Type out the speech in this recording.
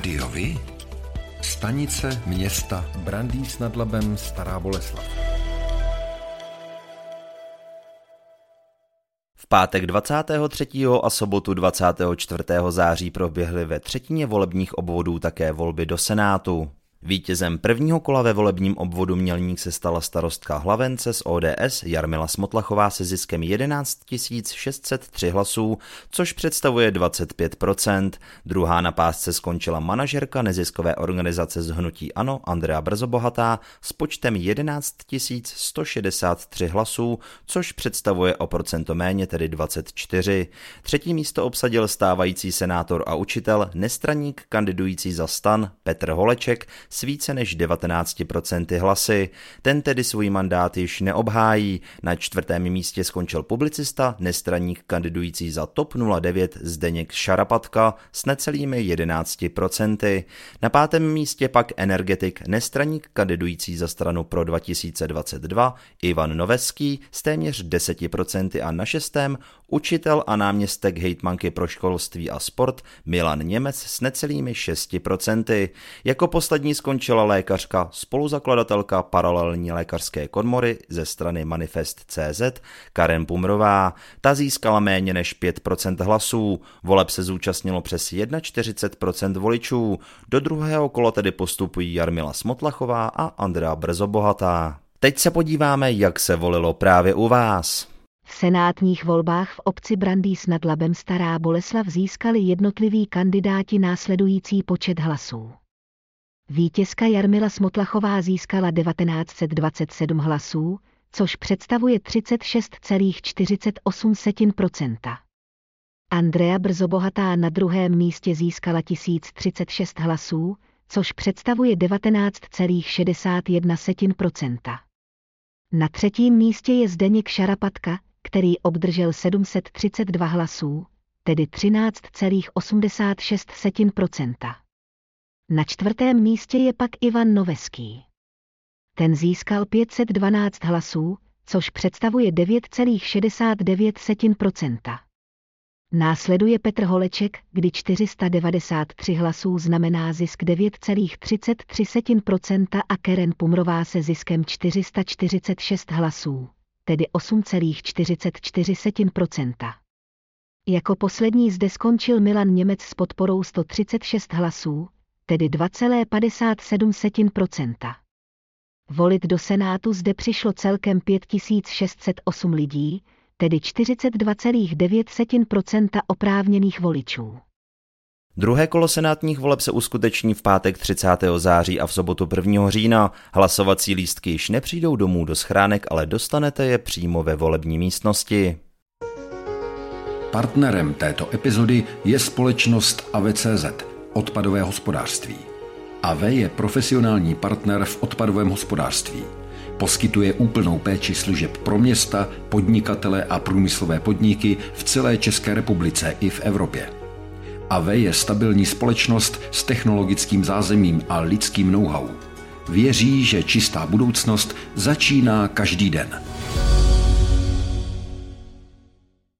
rádiovi? Stanice města Brandýs nad Labem Stará Boleslav. V pátek 23. a sobotu 24. září proběhly ve třetině volebních obvodů také volby do Senátu. Vítězem prvního kola ve volebním obvodu Mělník se stala starostka Hlavence z ODS Jarmila Smotlachová se ziskem 11 603 hlasů, což představuje 25%. Druhá na pásce skončila manažerka neziskové organizace z Hnutí Ano Andrea Brzobohatá s počtem 11 163 hlasů, což představuje o procento méně, tedy 24. Třetí místo obsadil stávající senátor a učitel, nestraník kandidující za stan Petr Holeček s více než 19% hlasy. Ten tedy svůj mandát již neobhájí. Na čtvrtém místě skončil publicista, nestraník kandidující za TOP 09 Zdeněk Šarapatka s necelými 11%. Na pátém místě pak energetik, nestraník kandidující za stranu pro 2022 Ivan Noveský s téměř 10% a na šestém učitel a náměstek hejtmanky pro školství a sport Milan Němec s necelými 6%. Jako poslední skončila lékařka, spoluzakladatelka paralelní lékařské komory ze strany Manifest CZ Karen Pumrová. Ta získala méně než 5% hlasů. Voleb se zúčastnilo přes 41% voličů. Do druhého kola tedy postupují Jarmila Smotlachová a Andrea Brzobohatá. Teď se podíváme, jak se volilo právě u vás. V senátních volbách v obci Brandýs nad Labem Stará Boleslav získali jednotliví kandidáti následující počet hlasů. Vítězka Jarmila Smotlachová získala 1927 hlasů, což představuje 36,48%. Andrea Brzobohatá na druhém místě získala 1036 hlasů, což představuje 19,61%. Na třetím místě je Zdeněk Šarapatka, který obdržel 732 hlasů, tedy 13,86%. Na čtvrtém místě je pak Ivan Noveský. Ten získal 512 hlasů, což představuje 9,69%. Následuje Petr Holeček, kdy 493 hlasů znamená zisk 9,33% a Keren Pumrová se ziskem 446 hlasů, tedy 8,44%. Jako poslední zde skončil Milan Němec s podporou 136 hlasů, tedy 2,57%. Volit do Senátu zde přišlo celkem 5608 lidí, tedy 42,9% oprávněných voličů. Druhé kolo senátních voleb se uskuteční v pátek 30. září a v sobotu 1. října. Hlasovací lístky již nepřijdou domů do schránek, ale dostanete je přímo ve volební místnosti. Partnerem této epizody je společnost AVCZ odpadové hospodářství. AV je profesionální partner v odpadovém hospodářství. Poskytuje úplnou péči služeb pro města, podnikatele a průmyslové podniky v celé České republice i v Evropě. AV je stabilní společnost s technologickým zázemím a lidským know-how. Věří, že čistá budoucnost začíná každý den.